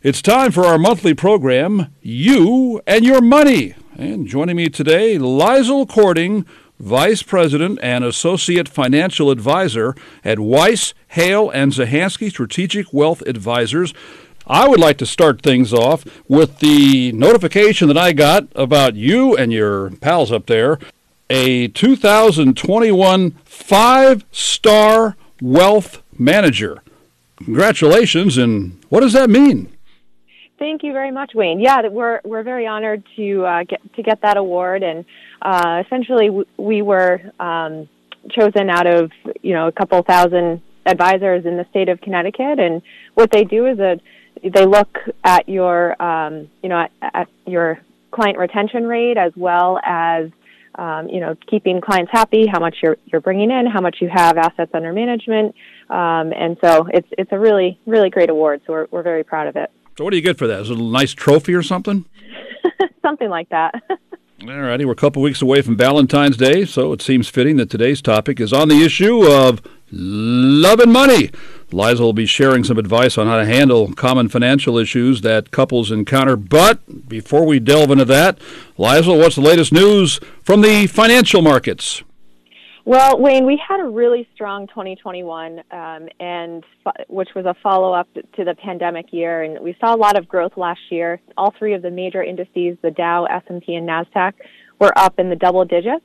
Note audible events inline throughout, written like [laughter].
It's time for our monthly program, You and Your Money. And joining me today, Liesl Cording, Vice President and Associate Financial Advisor at Weiss, Hale, and Zahansky Strategic Wealth Advisors. I would like to start things off with the notification that I got about you and your pals up there a 2021 five star wealth manager. Congratulations, and what does that mean? Thank you very much, Wayne. Yeah, we're we're very honored to uh, get to get that award, and uh, essentially we, we were um, chosen out of you know a couple thousand advisors in the state of Connecticut, and what they do is a they look at your um, you know at, at, your client retention rate as well as um, you know keeping clients happy, how much you're you're bringing in, how much you have assets under management, um, and so it's it's a really really great award. So we're we're very proud of it. So what do you get for that? Is it a nice trophy or something? [laughs] something like that. [laughs] All righty, we're a couple weeks away from Valentine's Day, so it seems fitting that today's topic is on the issue of love and money. Liza will be sharing some advice on how to handle common financial issues that couples encounter. But before we delve into that, Liza, what's the latest news from the financial markets? Well, Wayne, we had a really strong 2021, um, and which was a follow up to the pandemic year, and we saw a lot of growth last year. All three of the major indices, the Dow, S&P, and Nasdaq, were up in the double digits.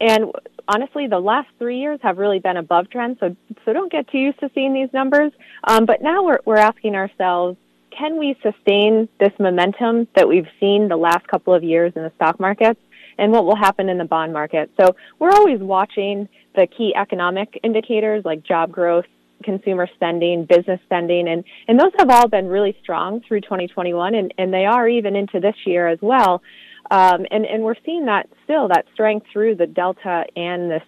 And honestly, the last three years have really been above trend. So, so don't get too used to seeing these numbers. Um, but now we're we're asking ourselves, can we sustain this momentum that we've seen the last couple of years in the stock markets? And what will happen in the bond market. So we're always watching the key economic indicators like job growth, consumer spending, business spending, and, and those have all been really strong through 2021, and, and they are even into this year as well. Um, and, and we're seeing that still, that strength through the Delta and this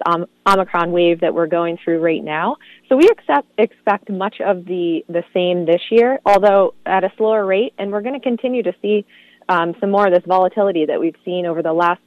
Omicron wave that we're going through right now. So we accept, expect much of the, the same this year, although at a slower rate, and we're going to continue to see um, some more of this volatility that we've seen over the last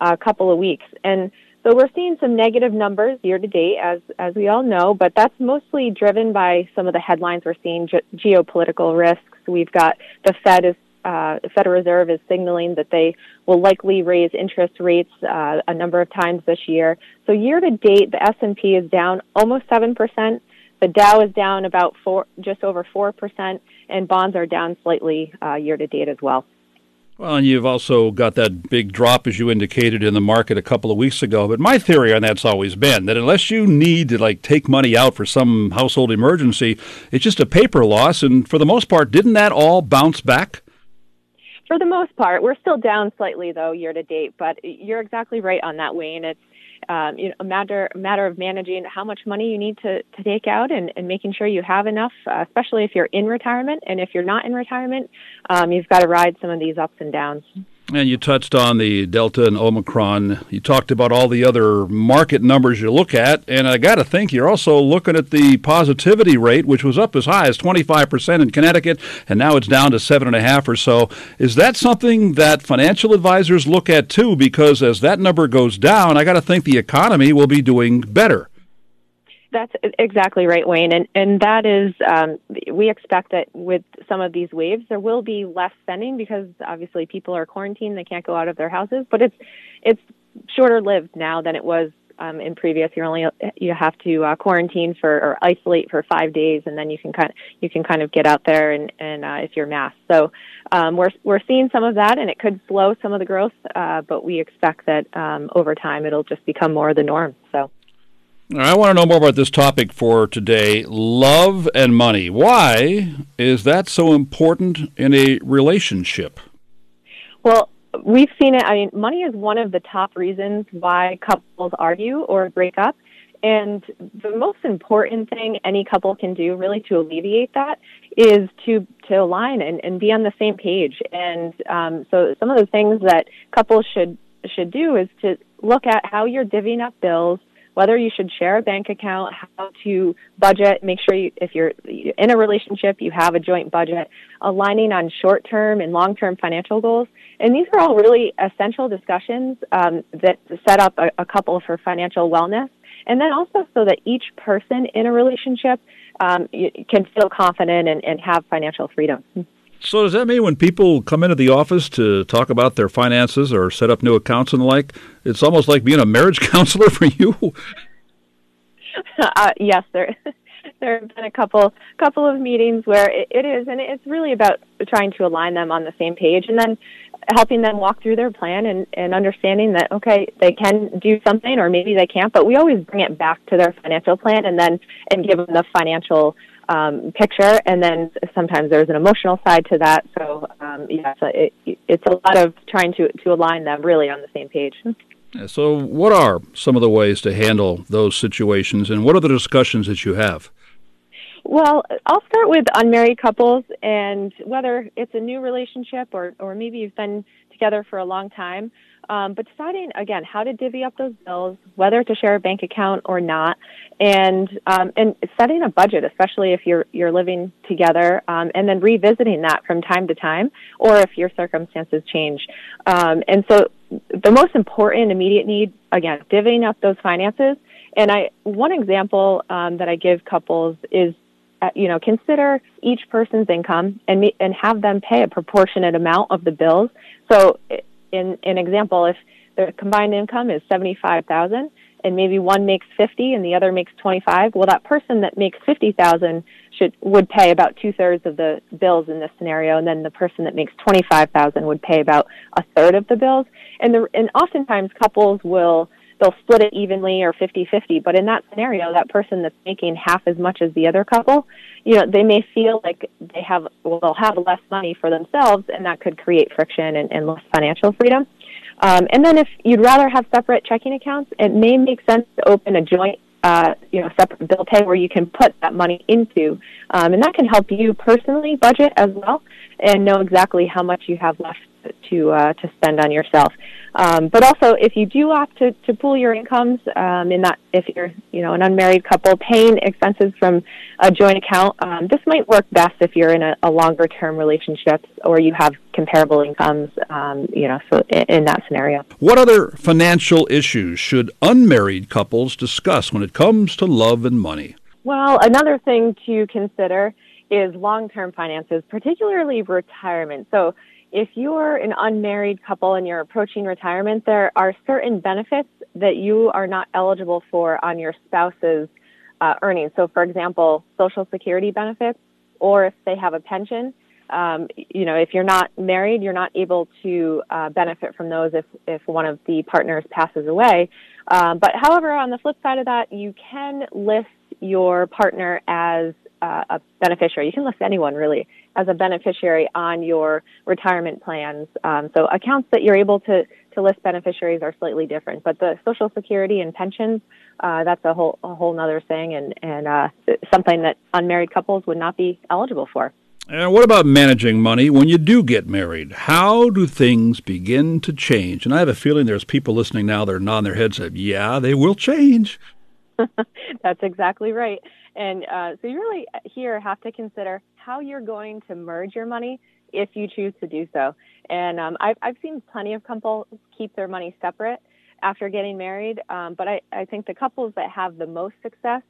uh, couple of weeks. And so we're seeing some negative numbers year to date, as as we all know, but that's mostly driven by some of the headlines we're seeing ge- geopolitical risks. We've got the Fed is uh, the Federal Reserve is signaling that they will likely raise interest rates uh, a number of times this year. So year to date, the S and P is down almost seven percent. The Dow is down about four, just over four percent, and bonds are down slightly uh, year to date as well. Well, and you've also got that big drop, as you indicated, in the market a couple of weeks ago. But my theory on that's always been that unless you need to like take money out for some household emergency, it's just a paper loss. And for the most part, didn't that all bounce back? For the most part, we're still down slightly though year to date. But you're exactly right on that, Wayne. It's um, you know, a matter a matter of managing how much money you need to, to take out and, and making sure you have enough, uh, especially if you're in retirement. And if you're not in retirement, um, you've got to ride some of these ups and downs. And you touched on the Delta and Omicron. You talked about all the other market numbers you look at, and I got to think you're also looking at the positivity rate, which was up as high as 25% in Connecticut, and now it's down to seven and a half or so. Is that something that financial advisors look at too? Because as that number goes down, I got to think the economy will be doing better. That's exactly right, Wayne. And and that is um, we expect that with some of these waves, there will be less spending because obviously people are quarantined; they can't go out of their houses. But it's it's shorter lived now than it was um, in previous. You only you have to uh, quarantine for or isolate for five days, and then you can kind of, you can kind of get out there and and uh, if you're masked. So um, we're we're seeing some of that, and it could slow some of the growth, uh, but we expect that um, over time it'll just become more the norm. So. I want to know more about this topic for today love and money. Why is that so important in a relationship? Well, we've seen it. I mean, money is one of the top reasons why couples argue or break up. And the most important thing any couple can do really to alleviate that is to, to align and, and be on the same page. And um, so some of the things that couples should should do is to look at how you're divvying up bills, whether you should share a bank account, how to budget, make sure you, if you're in a relationship, you have a joint budget, aligning on short term and long term financial goals. And these are all really essential discussions um, that set up a, a couple for financial wellness. And then also so that each person in a relationship um, can feel confident and, and have financial freedom. So does that mean when people come into the office to talk about their finances or set up new accounts and the like, it's almost like being a marriage [laughs] counselor for you? Uh, yes, there [laughs] there have been a couple couple of meetings where it, it is, and it's really about trying to align them on the same page, and then helping them walk through their plan and, and understanding that okay they can do something or maybe they can't but we always bring it back to their financial plan and then and give them the financial um, picture and then sometimes there's an emotional side to that. So um, yeah so it, it's a lot of trying to to align them really on the same page. So what are some of the ways to handle those situations and what are the discussions that you have? Well, I'll start with unmarried couples and whether it's a new relationship or, or maybe you've been together for a long time. Um, but deciding again how to divvy up those bills, whether to share a bank account or not, and um, and setting a budget, especially if you're you're living together, um, and then revisiting that from time to time, or if your circumstances change. Um, and so, the most important immediate need, again, divvying up those finances. And I one example um, that I give couples is uh, you know, consider each person's income and and have them pay a proportionate amount of the bills. So, in an example, if their combined income is seventy five thousand, and maybe one makes fifty and the other makes twenty five, well, that person that makes fifty thousand should would pay about two thirds of the bills in this scenario, and then the person that makes twenty five thousand would pay about a third of the bills. And the and oftentimes couples will they'll split it evenly or 50-50 but in that scenario that person that's making half as much as the other couple you know they may feel like they have well they'll have less money for themselves and that could create friction and, and less financial freedom. Um, and then if you'd rather have separate checking accounts it may make sense to open a joint uh, you know, separate bill pay where you can put that money into, um, and that can help you personally budget as well and know exactly how much you have left to uh, to spend on yourself. Um, but also, if you do opt to, to pool your incomes, um, in that if you're you know an unmarried couple paying expenses from a joint account, um, this might work best if you're in a, a longer term relationship or you have comparable incomes. Um, you know, so in, in that scenario. What other financial issues should unmarried couples discuss when it comes to love and money? Well, another thing to consider is long term finances, particularly retirement. So if you're an unmarried couple and you're approaching retirement, there are certain benefits that you are not eligible for on your spouse's uh, earnings. So, for example, Social Security benefits, or if they have a pension. Um, you know, if you're not married, you're not able to uh, benefit from those if, if one of the partners passes away. Um, but however, on the flip side of that, you can list your partner as uh, a beneficiary. You can list anyone really as a beneficiary on your retirement plans. Um, so accounts that you're able to to list beneficiaries are slightly different, but the Social Security and pensions uh, that's a whole a whole other thing, and and uh, something that unmarried couples would not be eligible for. And what about managing money when you do get married? How do things begin to change? And I have a feeling there's people listening now that are nodding their heads that, yeah, they will change. [laughs] That's exactly right. And uh, so you really here have to consider how you're going to merge your money if you choose to do so. And um, I've, I've seen plenty of couples keep their money separate after getting married, um, but I, I think the couples that have the most success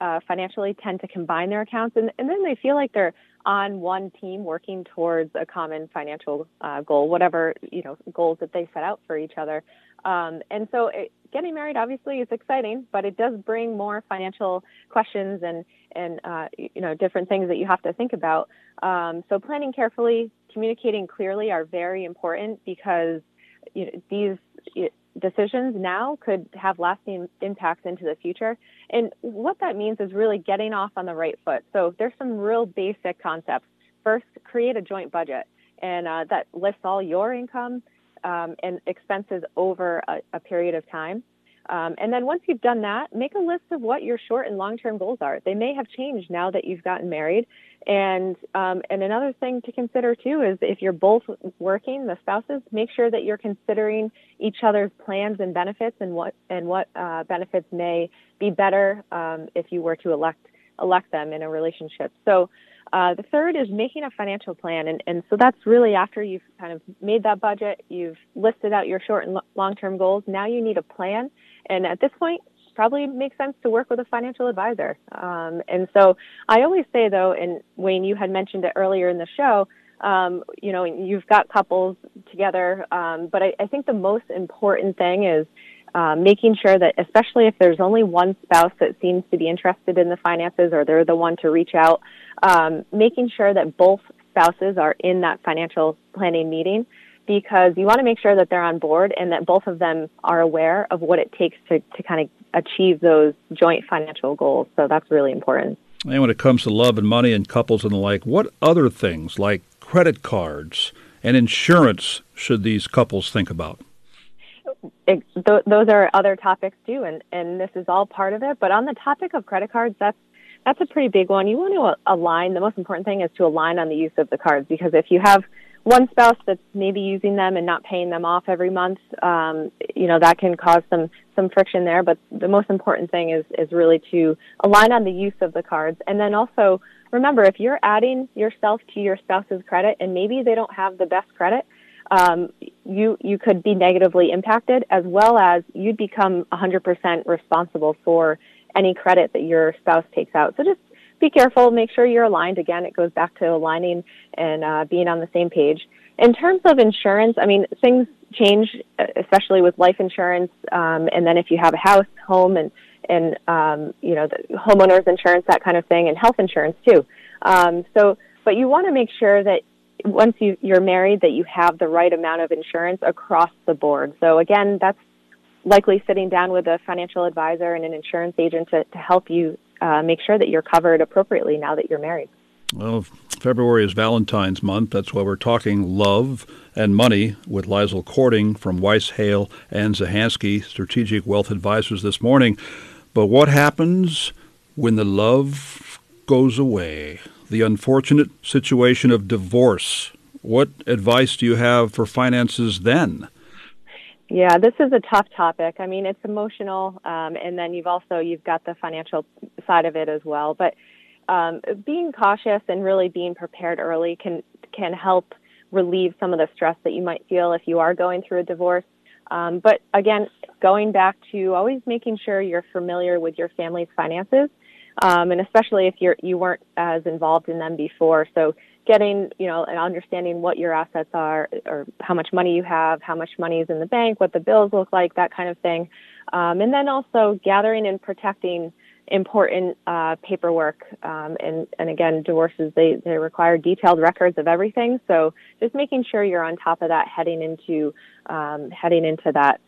uh, financially tend to combine their accounts, and, and then they feel like they're on one team working towards a common financial uh, goal, whatever you know goals that they set out for each other. Um, and so, it, getting married obviously is exciting, but it does bring more financial questions and and uh, you know different things that you have to think about. Um, so, planning carefully, communicating clearly are very important because you know, these decisions now could have lasting impacts into the future. And what that means is really getting off on the right foot. So there's some real basic concepts. First, create a joint budget, and uh, that lists all your income um, and expenses over a, a period of time. Um, and then once you've done that, make a list of what your short and long term goals are. They may have changed now that you've gotten married. And um, and another thing to consider too is if you're both working, the spouses, make sure that you're considering each other's plans and benefits and what and what uh, benefits may be better um, if you were to elect elect them in a relationship. So. Uh, the third is making a financial plan. And, and so that's really after you've kind of made that budget, you've listed out your short and long term goals. Now you need a plan and at this point, probably makes sense to work with a financial advisor. Um, and so I always say, though, and Wayne, you had mentioned it earlier in the show, um, you know, you've got couples together, um, but I, I think the most important thing is uh, making sure that, especially if there's only one spouse that seems to be interested in the finances or they're the one to reach out, um, making sure that both spouses are in that financial planning meeting because you want to make sure that they're on board and that both of them are aware of what it takes to, to kind of achieve those joint financial goals. So that's really important. And when it comes to love and money and couples and the like, what other things like credit cards and insurance should these couples think about? It, th- those are other topics too, and, and this is all part of it. But on the topic of credit cards, that's that's a pretty big one. You want to align. The most important thing is to align on the use of the cards because if you have one spouse that's maybe using them and not paying them off every month, um, you know that can cause some some friction there. But the most important thing is is really to align on the use of the cards, and then also remember if you're adding yourself to your spouse's credit and maybe they don't have the best credit, um, you you could be negatively impacted as well as you'd become 100% responsible for any credit that your spouse takes out. So just be careful, make sure you're aligned. Again, it goes back to aligning and uh, being on the same page. In terms of insurance, I mean, things change, especially with life insurance. Um, and then if you have a house, home, and and um, you know, the homeowners insurance, that kind of thing, and health insurance too. Um, so, but you want to make sure that once you, you're married, that you have the right amount of insurance across the board. So again, that's likely sitting down with a financial advisor and an insurance agent to, to help you uh, make sure that you're covered appropriately now that you're married. Well, February is Valentine's month. That's why we're talking love and money with Liesl Cording from Weiss, Hale, and Zahansky, Strategic Wealth Advisors this morning. But what happens when the love goes away? The unfortunate situation of divorce. What advice do you have for finances then? Yeah, this is a tough topic. I mean, it's emotional, um, and then you've also you've got the financial side of it as well. But um, being cautious and really being prepared early can can help relieve some of the stress that you might feel if you are going through a divorce. Um, but again, going back to always making sure you're familiar with your family's finances, um, and especially if you're you weren't as involved in them before. So getting, you know, and understanding what your assets are or how much money you have, how much money is in the bank, what the bills look like, that kind of thing. Um, and then also gathering and protecting important uh, paperwork. Um, and, and again, divorces, they, they require detailed records of everything. So just making sure you're on top of that heading into, um, heading into that.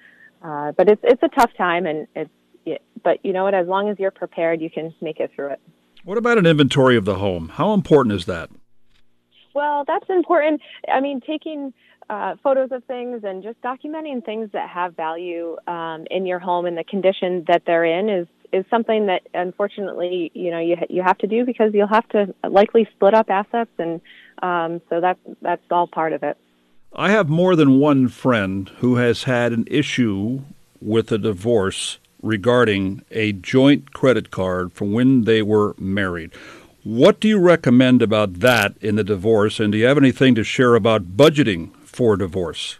Uh, but it's, it's a tough time and it's, but you know what, as long as you're prepared, you can make it through it. What about an inventory of the home? How important is that? Well, that's important. I mean, taking uh, photos of things and just documenting things that have value um, in your home and the condition that they're in is is something that unfortunately you know you you have to do because you'll have to likely split up assets and um, so that's that's all part of it. I have more than one friend who has had an issue with a divorce regarding a joint credit card from when they were married. What do you recommend about that in the divorce? And do you have anything to share about budgeting for divorce?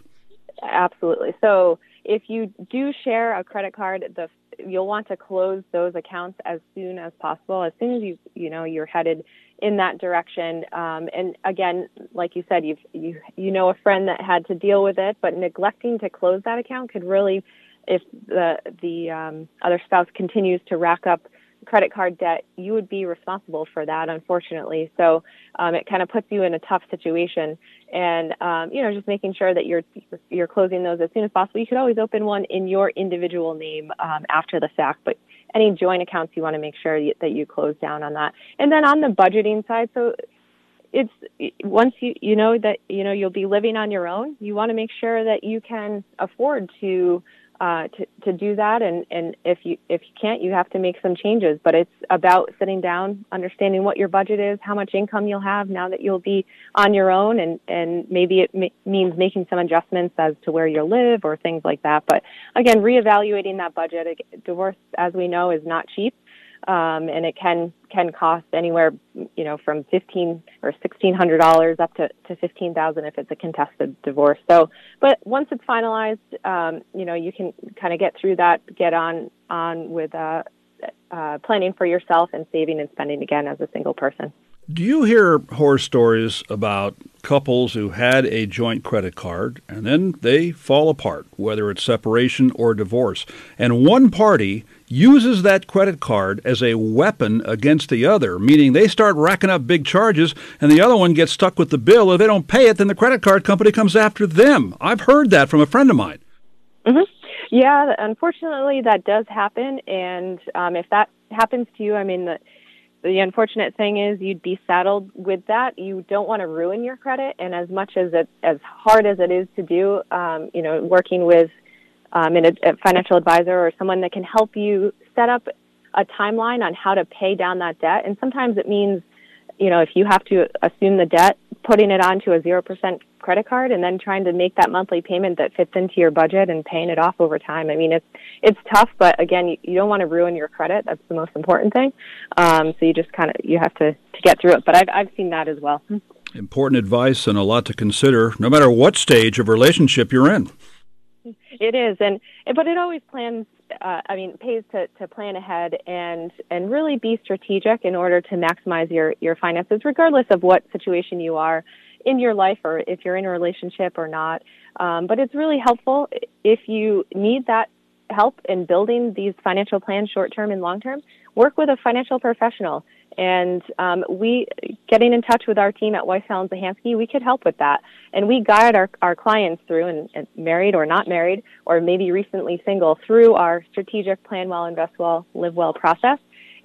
Absolutely. So, if you do share a credit card, the you'll want to close those accounts as soon as possible. As soon as you you know you're headed in that direction. Um, and again, like you said, you've you you know a friend that had to deal with it, but neglecting to close that account could really, if the the um, other spouse continues to rack up credit card debt, you would be responsible for that, unfortunately. So um, it kind of puts you in a tough situation. And um, you know, just making sure that you're you're closing those as soon as possible. You could always open one in your individual name um, after the fact, but any joint accounts you want to make sure that you close down on that. And then on the budgeting side, so it's once you you know that you know you'll be living on your own, you want to make sure that you can afford to uh, to, to do that. And, and if you if you can't, you have to make some changes. But it's about sitting down, understanding what your budget is, how much income you'll have now that you'll be on your own, and and maybe it ma- means making some adjustments as to where you live or things like that. But again, reevaluating that budget. Divorce, as we know, is not cheap um, and it can can cost anywhere, you know, from fifteen or sixteen hundred dollars up to to fifteen thousand if it's a contested divorce. So, but once it's finalized, um, you know, you can kind of get through that, get on on with uh, uh, planning for yourself and saving and spending again as a single person. Do you hear horror stories about couples who had a joint credit card and then they fall apart, whether it's separation or divorce, and one party uses that credit card as a weapon against the other, meaning they start racking up big charges and the other one gets stuck with the bill. If they don't pay it, then the credit card company comes after them. I've heard that from a friend of mine. Mm-hmm. Yeah, unfortunately, that does happen. And um, if that happens to you, I mean, the, the unfortunate thing is you'd be saddled with that. You don't want to ruin your credit. And as much as it, as hard as it is to do, um, you know, working with um, a, a financial advisor or someone that can help you set up a timeline on how to pay down that debt. And sometimes it means, you know, if you have to assume the debt, putting it onto a 0% credit card and then trying to make that monthly payment that fits into your budget and paying it off over time. I mean, it's, it's tough, but again, you, you don't want to ruin your credit. That's the most important thing. Um, so you just kind of, you have to, to get through it. But I've, I've seen that as well. Important advice and a lot to consider, no matter what stage of relationship you're in. It is, and but it always plans. Uh, I mean, pays to, to plan ahead and and really be strategic in order to maximize your your finances, regardless of what situation you are in your life or if you're in a relationship or not. Um, but it's really helpful if you need that help in building these financial plans, short term and long term. Work with a financial professional. And um, we, getting in touch with our team at Weiss Hale and Zahansky, we could help with that. And we guide our, our clients through, and, and married or not married, or maybe recently single, through our strategic plan well, invest well, live well process.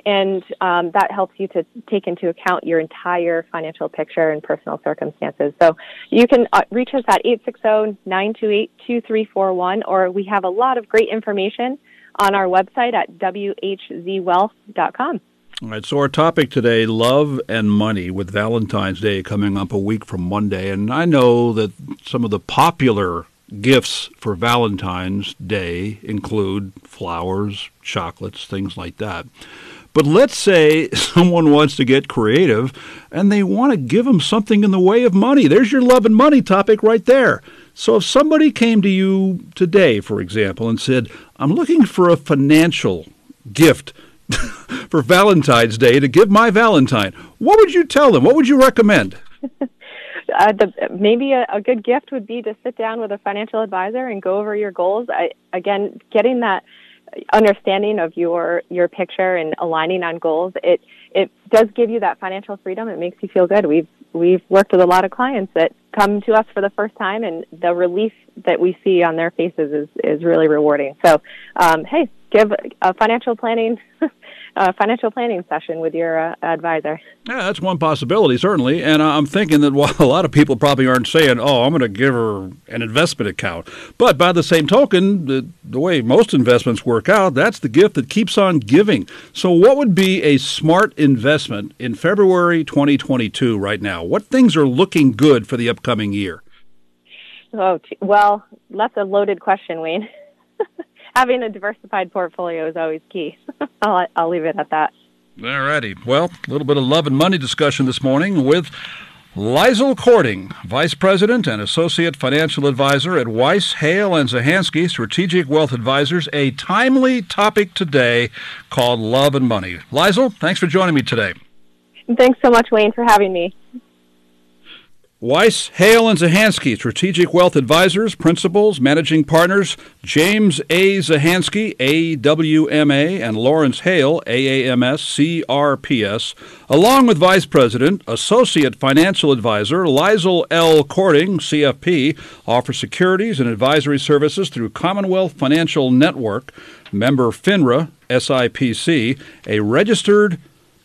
And um, that helps you to take into account your entire financial picture and personal circumstances. So you can uh, reach us at 860-928-2341, or we have a lot of great information on our website at whzwealth.com. All right, so our topic today, love and money, with Valentine's Day coming up a week from Monday. And I know that some of the popular gifts for Valentine's Day include flowers, chocolates, things like that. But let's say [laughs] someone wants to get creative and they want to give them something in the way of money. There's your love and money topic right there. So if somebody came to you today, for example, and said, I'm looking for a financial gift [laughs] for Valentine's Day to give my Valentine, what would you tell them? What would you recommend? [laughs] uh, the, maybe a, a, good gift would be to sit down with a financial advisor and go over your goals. I, again, getting that understanding of your your picture and aligning on goals, it it does give you that financial freedom. It makes you feel good. We've we've worked with a lot of clients that come to us for the first time, and the relief that we see on their faces is is really rewarding. So, um, hey, give a financial planning [laughs] a financial planning session with your uh, advisor. Yeah, that's one possibility, certainly. And I'm thinking that [laughs] while a lot of people probably aren't saying, oh, I'm going to give her an investment account, but by the same token, the, the way most investments work out, that's the gift that keeps on giving. So, what would be a smart investment in February 2022 right now? What things are looking good for the upcoming year? Oh, well, that's a loaded question, Wayne. [laughs] having a diversified portfolio is always key. [laughs] I'll, I'll leave it at that. All righty. Well, a little bit of love and money discussion this morning with Liesl Cording, Vice President and Associate Financial Advisor at Weiss, Hale, and Zahansky Strategic Wealth Advisors. A timely topic today called Love and Money. Liesl, thanks for joining me today. Thanks so much, Wayne, for having me. Weiss, Hale, and Zahansky, Strategic Wealth Advisors, Principals, Managing Partners, James A. Zahansky, AWMA, and Lawrence Hale, AAMS, CRPS, along with Vice President, Associate Financial Advisor, Liesl L. Cording, CFP, offer securities and advisory services through Commonwealth Financial Network, member FINRA, SIPC, a registered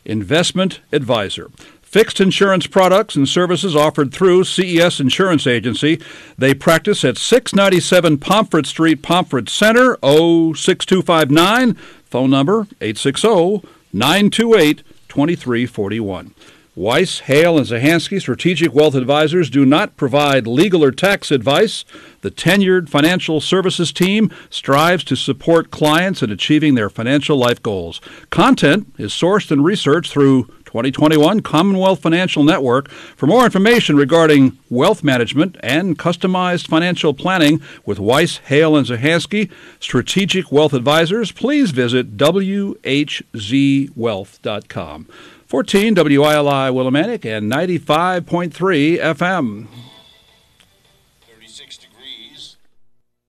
investment advisor. Fixed insurance products and services offered through CES Insurance Agency. They practice at 697 Pomfret Street, Pomfret Center, 06259. Phone number 860 928 2341. Weiss, Hale, and Zahansky Strategic Wealth Advisors do not provide legal or tax advice. The tenured financial services team strives to support clients in achieving their financial life goals. Content is sourced and researched through 2021 Commonwealth Financial Network. For more information regarding wealth management and customized financial planning with Weiss, Hale, and Zahansky, Strategic Wealth Advisors, please visit WHZWealth.com. 14 WILI Willimantic and 95.3 FM. 36 degrees.